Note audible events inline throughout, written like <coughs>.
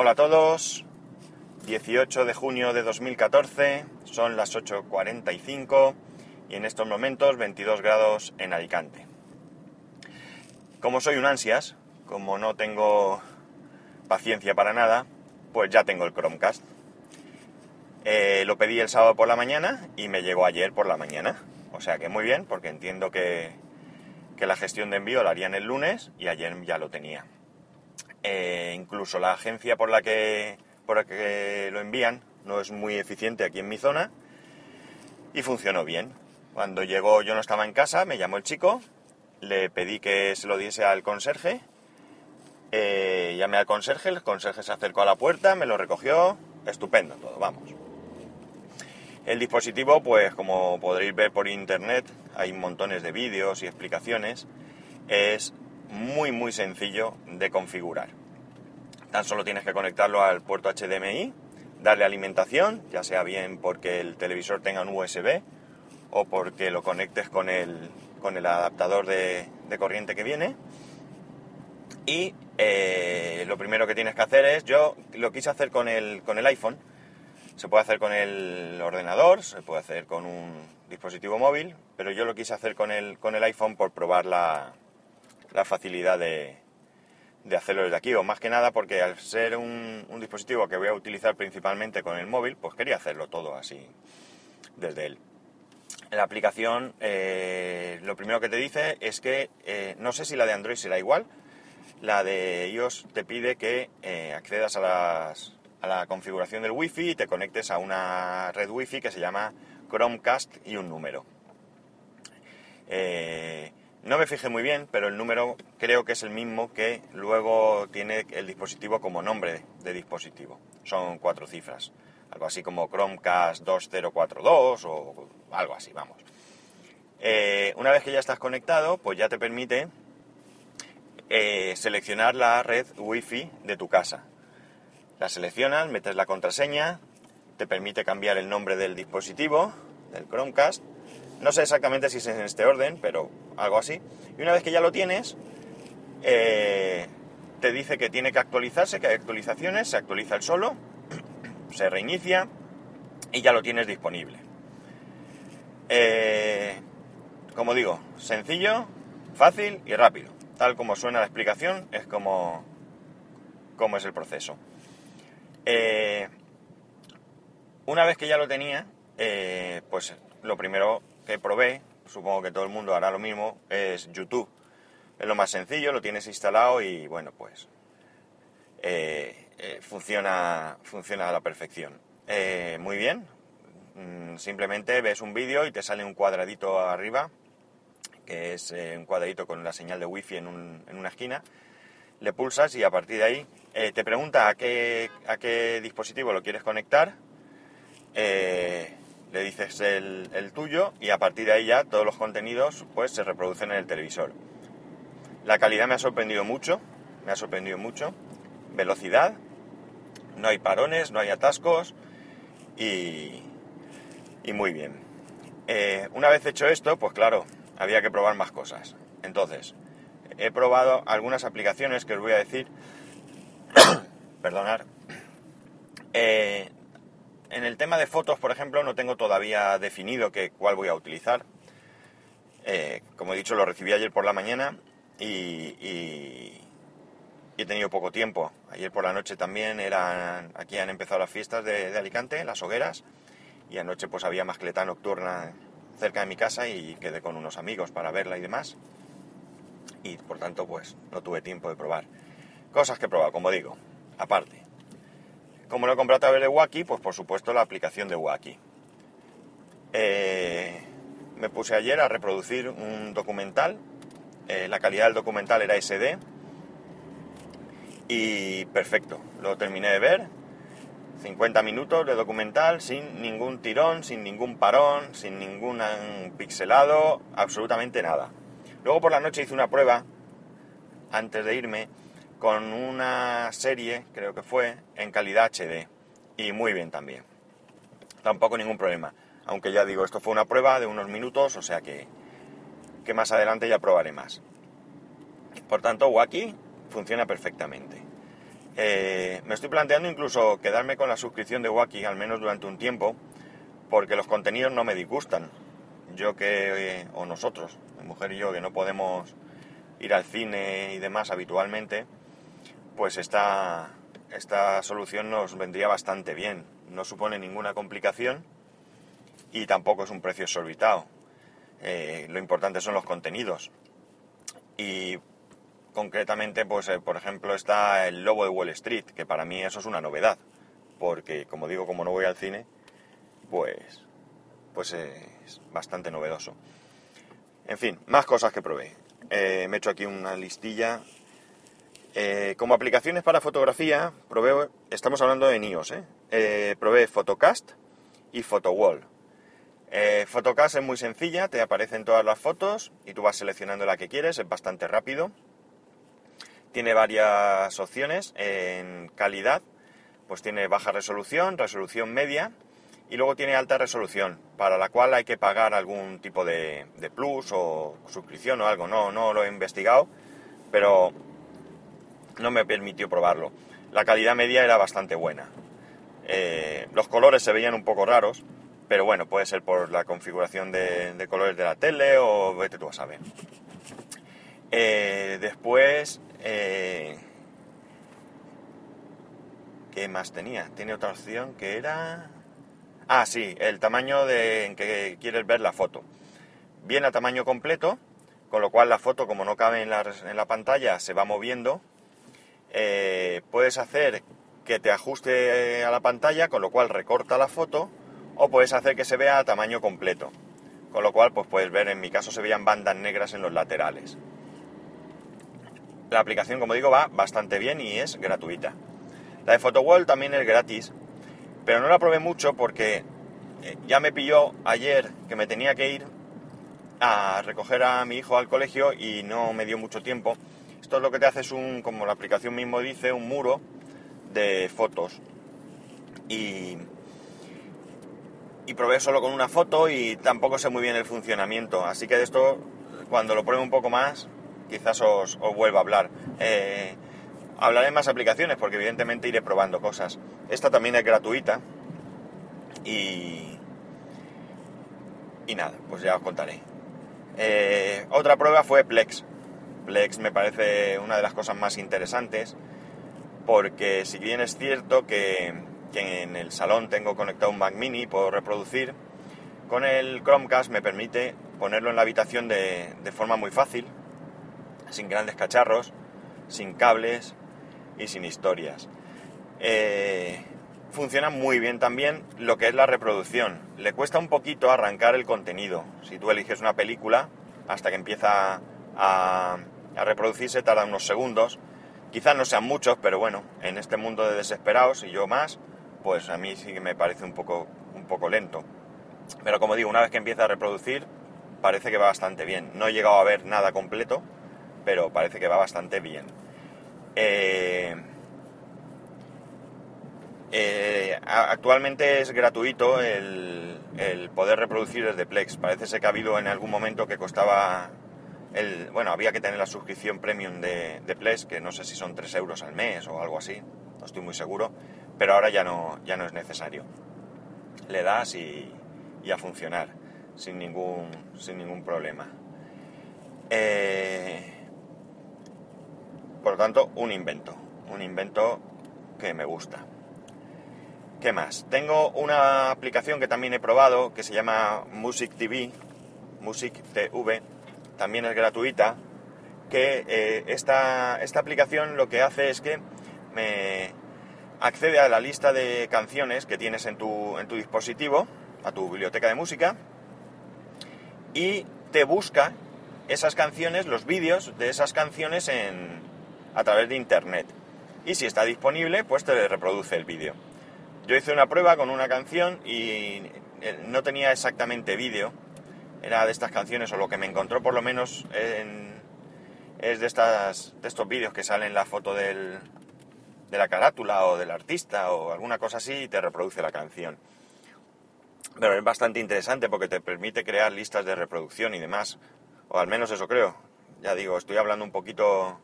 Hola a todos, 18 de junio de 2014, son las 8.45 y en estos momentos 22 grados en Alicante. Como soy un ansias, como no tengo paciencia para nada, pues ya tengo el Chromecast. Eh, lo pedí el sábado por la mañana y me llegó ayer por la mañana. O sea que muy bien, porque entiendo que, que la gestión de envío la harían el lunes y ayer ya lo tenía. Eh, incluso la agencia por la, que, por la que lo envían no es muy eficiente aquí en mi zona y funcionó bien. Cuando llegó yo no estaba en casa, me llamó el chico, le pedí que se lo diese al conserje, eh, llamé al conserje, el conserje se acercó a la puerta, me lo recogió, estupendo todo, vamos. El dispositivo, pues como podréis ver por internet, hay montones de vídeos y explicaciones, es muy muy sencillo de configurar. Tan solo tienes que conectarlo al puerto HDMI, darle alimentación, ya sea bien porque el televisor tenga un USB o porque lo conectes con el, con el adaptador de, corriente que viene. Y eh, lo primero que tienes que hacer es, yo lo quise hacer con el, con el iPhone, se puede hacer con el ordenador, se puede hacer con un dispositivo móvil, pero yo lo quise hacer con el, con el iPhone por probar la, la facilidad de, de, hacerlo desde aquí, o más que nada porque al ser un, dispositivo que voy a utilizar principalmente con el móvil, pues quería hacerlo todo así desde él. La aplicación eh, lo primero que te dice es que eh, no sé si la de Android será igual, la de iOS te pide que eh, accedas a, a la configuración del Wi-Fi y te conectes a una red Wi-Fi que se llama Chromecast y un número. No me fijé muy bien, pero el número creo que es el mismo que luego tiene el dispositivo como nombre de dispositivo. Son cuatro cifras. Algo así como Chromecast 2042 o algo así, vamos. Eh, una vez que ya estás conectado, pues ya te permite eh, seleccionar la red Wi-Fi de tu casa. La seleccionas, metes la contraseña, te permite cambiar el nombre del dispositivo, del Chromecast, no sé exactamente si es en este orden, pero algo así. Y una vez que ya lo tienes, eh, te dice que tiene que actualizarse, que hay actualizaciones, se actualiza el solo, <clears throat> se reinicia y ya lo tienes disponible. Eh, como digo, sencillo, fácil y rápido. Tal como suena la explicación, es como, es el proceso. Eh, una vez que ya lo tenía, pues lo primero que probé, supongo que todo el mundo hará lo mismo, es YouTube. Es lo más sencillo, lo tienes instalado y bueno, pues eh, eh, funciona, funciona a la perfección. Eh, muy bien, mm, simplemente ves un vídeo y te sale un cuadradito arriba, que es un cuadradito con la señal de wifi en, un, en una esquina. Le pulsas y a partir de ahí te pregunta a qué, a qué dispositivo lo quieres conectar le dices el, tuyo y a partir de ahí ya todos los contenidos pues se reproducen en el televisor. La calidad me ha sorprendido mucho, me ha sorprendido mucho. Velocidad, no hay parones, no hay atascos y, y muy bien. Eh, una vez hecho esto, pues claro, había que probar más cosas. Entonces, he probado algunas aplicaciones que os voy a decir. <coughs> Perdonar. Eh, en el tema de fotos, por ejemplo, no tengo todavía definido que, cuál voy a utilizar. Eh, como he dicho, lo recibí ayer por la mañana y, he tenido poco tiempo. Ayer por la noche también eran, aquí han empezado las fiestas de, Alicante, las hogueras, y anoche pues había mascleta nocturna cerca de mi casa y quedé con unos amigos para verla y demás. Y por tanto pues no tuve tiempo de probar. Cosas que he probado, como digo, aparte. Como lo he comprado a través de Wacky, pues por supuesto la aplicación de Wacky. Eh, me puse ayer a reproducir un documental. Eh, la calidad del documental era SD. Y perfecto, lo terminé de ver. 50 minutos de documental sin ningún tirón, sin ningún parón, sin ningún pixelado, absolutamente nada. Luego por la noche hice una prueba, antes de irme, con una serie, creo que fue, en calidad HD. Y muy bien también. Tampoco ningún problema. Aunque ya digo, esto fue una prueba de unos minutos, o sea que, que más adelante ya probaré más. Por tanto, Wacky funciona perfectamente. Eh, me estoy planteando incluso quedarme con la suscripción de Wacky al menos durante un tiempo, porque los contenidos no me disgustan. Yo que, o nosotros, mi mujer y yo, que no podemos ir al cine y demás habitualmente, pues esta, esta solución nos vendría bastante bien. No supone ninguna complicación y tampoco es un precio exorbitado. Eh, lo importante son los contenidos. Y concretamente, pues eh, por ejemplo, está el Lobo de Wall Street, que para mí eso es una novedad, porque como digo, como no voy al cine, pues, pues es bastante novedoso. En fin, más cosas que probé. Eh, me he hecho aquí una listilla. Como aplicaciones para fotografía, probé, estamos hablando de NIOS, ¿eh? probé Photocast y PhotoWall. Eh, Photocast es muy sencilla, te aparecen todas las fotos y tú vas seleccionando la que quieres, es bastante rápido. Tiene varias opciones en calidad, pues tiene baja resolución, resolución media y luego tiene alta resolución, para la cual hay que pagar algún tipo de, plus o suscripción o algo. No, no lo he investigado, pero no me permitió probarlo. La calidad media era bastante buena. Eh, los colores se veían un poco raros, pero bueno, puede ser por la configuración de, colores de la tele o vete tú a saber. Eh, después, eh, ¿qué más tenía? Tiene otra opción que era... Ah, sí, el tamaño de, en que quieres ver la foto. Viene a tamaño completo, con lo cual la foto, como no cabe en la, pantalla, se va moviendo. Eh, puedes hacer que te ajuste a la pantalla, con lo cual recorta la foto o puedes hacer que se vea a tamaño completo. Con lo cual, pues puedes ver, en mi caso se veían bandas negras en los laterales. La aplicación, como digo, va bastante bien y es gratuita. La de PhotoWall también es gratis, pero no la probé mucho porque eh, ya me pilló ayer que me tenía que ir a recoger a mi hijo al colegio y no me dio mucho tiempo. Esto es lo que te hace es un, como la aplicación mismo dice, un muro de fotos. Y y probé solo con una foto y tampoco sé muy bien el funcionamiento. Así que de esto, cuando lo pruebe un poco más, quizás os, vuelva a hablar. Eh, hablaré de más aplicaciones porque evidentemente iré probando cosas. Esta también es gratuita y... Y nada, pues ya os contaré. Eh, otra prueba fue Plex. Plex me parece una de las cosas más interesantes porque si bien es cierto que en el salón tengo conectado un Mac mini, puedo reproducir. Con el Chromecast me permite ponerlo en la habitación de, forma muy fácil, sin grandes cacharros, sin cables y sin historias. Eh, funciona muy bien también lo que es la reproducción. Le cuesta un poquito arrancar el contenido. Si tú eliges una película, hasta que empieza a, a reproducirse tarda unos segundos. Quizás no sean muchos, pero bueno, en este mundo de desesperados y yo más, pues a mí sí que me parece un poco, un poco lento. Pero como digo, una vez que empieza a reproducir, parece que va bastante bien. No he llegado a ver nada completo, pero parece que va bastante bien. Eh, eh, actualmente es gratuito el, poder reproducir desde Plex. Parece ser que ha habido en algún momento que costaba bueno, había que tener la suscripción premium de, de, Plex, que no sé si son 3 euros al mes o algo así, no estoy muy seguro pero ahora ya no, ya no es necesario. Le das y, a funcionar sin ningún, sin ningún problema. Eh, por lo tanto, un invento, un invento que me gusta. ¿Qué más? Tengo una aplicación que también he probado que se llama Music TV, Music TV, también es gratuita, que eh, esta, esta aplicación lo que hace es que me, accede a la lista de canciones que tienes en tu, en tu dispositivo, a tu biblioteca de música, y te busca esas canciones, los vídeos de esas canciones a través de internet. Y si está disponible, pues te reproduce el vídeo. Yo hice una prueba con una canción y eh, no tenía exactamente vídeo. Era de estas canciones, o lo que me encontró por lo menos es de, estas, de estos vídeos que salen la foto del, de la carátula o del artista o alguna cosa así y te reproduce la canción. Pero es bastante interesante porque te permite crear listas de reproducción y demás. O al menos eso creo. Ya digo, estoy hablando un poquito,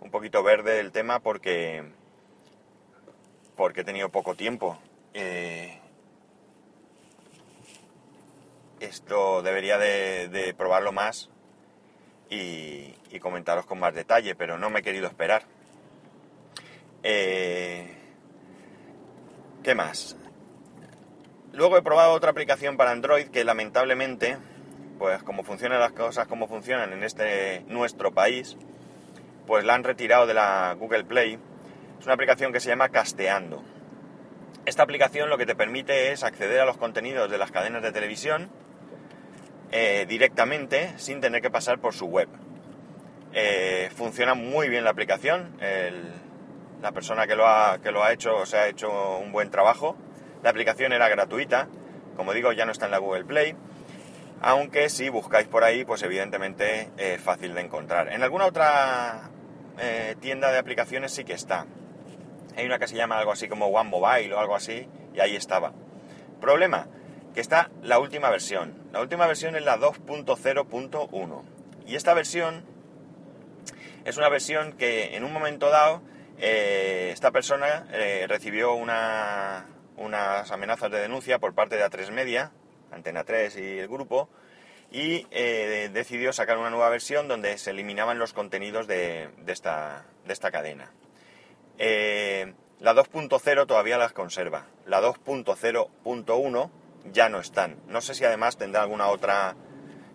un poquito verde del tema porque porque he tenido poco tiempo. Eh, esto debería de, probarlo más y, comentaros con más detalle, pero no me he querido esperar. Eh, ¿Qué más? Luego he probado otra aplicación para Android que lamentablemente, pues como funcionan las cosas como funcionan en este nuestro país, pues la han retirado de la Google Play. Es una aplicación que se llama Casteando. Esta aplicación lo que te permite es acceder a los contenidos de las cadenas de televisión eh, directamente sin tener que pasar por su web. Eh, funciona muy bien la aplicación. la persona que lo, ha, que lo ha hecho se ha hecho un buen trabajo la aplicación era gratuita, como digo, ya no está en la Google Play, aunque si buscáis por ahí, pues evidentemente es fácil de encontrar. En alguna otra eh, tienda de aplicaciones sí que está. Hay una que se llama algo así como One Mobile o algo así, y ahí estaba. Problema, que está la última versión. La última versión es la 2.0.1. Y esta versión es una versión que en un momento dado eh, esta persona eh, recibió una, unas amenazas de denuncia por parte de A3 Media, Antena 3 y el grupo, y eh, decidió sacar una nueva versión donde se eliminaban los contenidos de, esta, de esta, cadena. La 2.0 todavía las conserva, la 2.0.1 ya no están. No sé si además tendrá alguna otra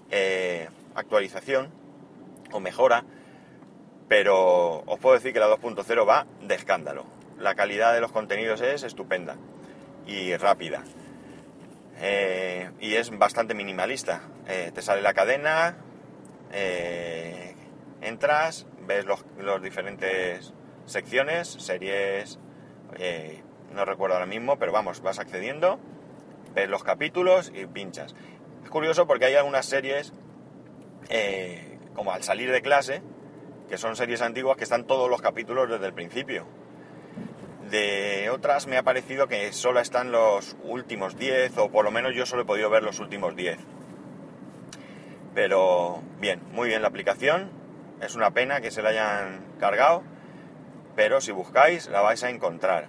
eh, actualización o mejora, pero os puedo decir que la 2.0 va de escándalo. La calidad de los contenidos es estupenda y rápida. Eh, y es bastante minimalista. Eh, te sale la cadena, entras, ves los, diferentes secciones, series, no recuerdo ahora mismo, pero vamos, vas accediendo, los capítulos y pinchas. Es curioso porque hay algunas series, como al salir de clase, que son series antiguas que están todos los capítulos desde el principio de otras me ha parecido que solo están los últimos 10, o por lo menos yo solo he podido ver los últimos 10. Pero bien, muy bien la aplicación. Es una pena que se la hayan cargado, pero si buscáis la vais a encontrar.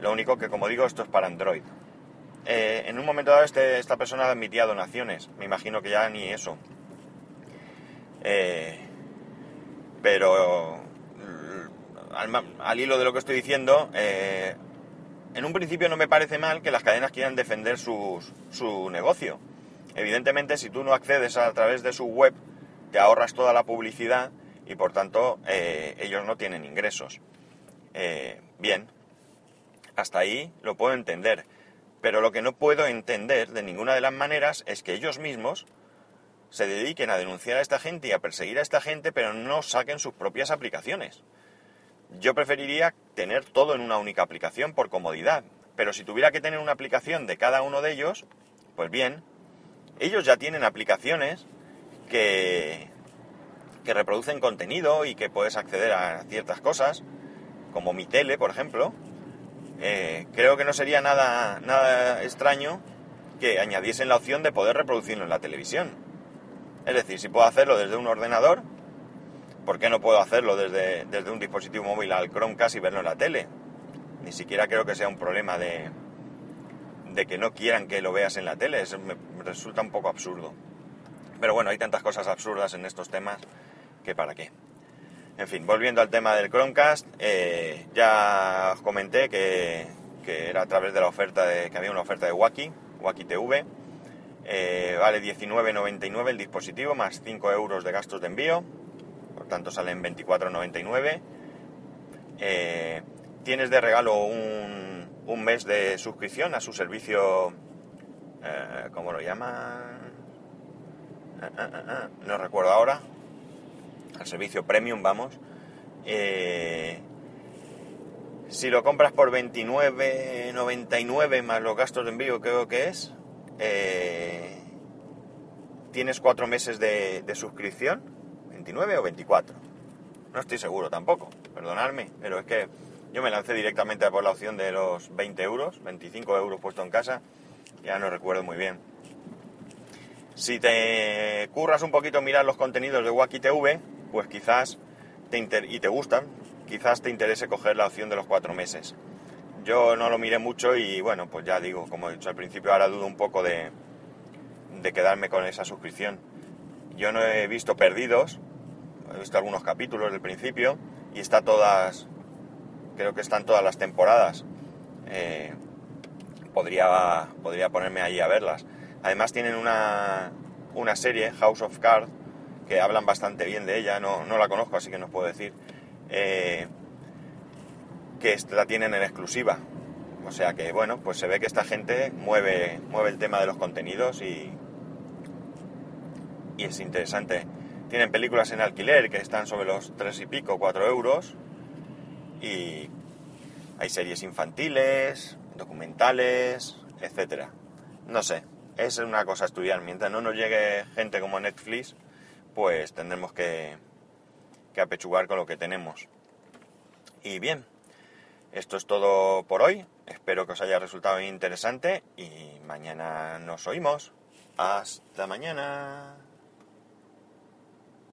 Lo único que, como digo, esto es para Android. Eh, en un momento dado este, esta persona admitía donaciones, me imagino que ya ni eso. Eh, pero al, hilo de lo que estoy diciendo, eh, en un principio no me parece mal que las cadenas quieran defender su negocio. Evidentemente, si tú no accedes a, través de su web, te ahorras toda la publicidad y por tanto ellos no tienen ingresos. Bien, hasta ahí lo puedo entender. Pero lo que no puedo entender de ninguna de las maneras es que ellos mismos se dediquen a denunciar a esta gente y a perseguir a esta gente, pero no saquen sus propias aplicaciones. Yo preferiría tener todo en una única aplicación por comodidad, pero si tuviera que tener una aplicación de cada uno de ellos, pues bien, ellos ya tienen aplicaciones que, que reproducen contenido y que puedes acceder a ciertas cosas, como mi tele, por ejemplo. Eh, creo que no sería nada, nada extraño que añadiesen la opción de poder reproducirlo en la televisión. Es decir, si puedo hacerlo desde un ordenador, ¿por qué no puedo hacerlo desde, desde un dispositivo móvil al Chromecast y verlo en la tele? Ni siquiera creo que sea un problema de, de que no quieran que lo veas en la tele, Eso me resulta un poco absurdo. Pero bueno, hay tantas cosas absurdas en estos temas que para qué. En fin, volviendo al tema del Chromecast, eh, ya os comenté que, era a través de la oferta de, que había una oferta de Wacky, Wacky TV. Eh, vale 19,99 el dispositivo más 5 euros de gastos de envío tanto salen 24,99. Eh, tienes de regalo un, mes de suscripción a su servicio, eh, ¿cómo lo llaman? No recuerdo ahora. Al servicio premium, vamos. Eh, si lo compras por 29,99 más los gastos de envío, creo que es, tienes cuatro meses de suscripción 29 o 24. No estoy seguro tampoco, perdonadme, pero es que yo me lancé directamente por la opción de los 20 euros, 25 euros puesto en casa, ya no recuerdo muy bien. Si te curras un poquito mirar los contenidos de Wacky TV, pues quizás te y te gustan, quizás te interese coger la opción de los cuatro meses. Yo no lo miré mucho y bueno, pues ya digo, como he dicho al principio, ahora dudo un poco de, de quedarme con esa suscripción. Yo no he visto Perdidos, he visto algunos capítulos del principio y está todas, creo que están todas las temporadas. Eh, podría, podría ponerme ahí a verlas. Además tienen una, una serie, House of Cards, que hablan bastante bien de ella, no, no la conozco, así que no puedo decir, eh, que la tienen en exclusiva. O sea que, bueno, pues se ve que esta gente mueve, mueve el tema de los contenidos y, y es interesante. Tienen películas en alquiler que están sobre los tres y pico, 4 euros. Y hay series infantiles, documentales, etcétera. No sé, es una cosa a estudiar. Mientras no nos llegue gente como Netflix, pues tendremos que, que apechugar con lo que tenemos. Y bien, esto es todo por hoy. Espero que os haya resultado interesante y mañana nos oímos. Hasta mañana.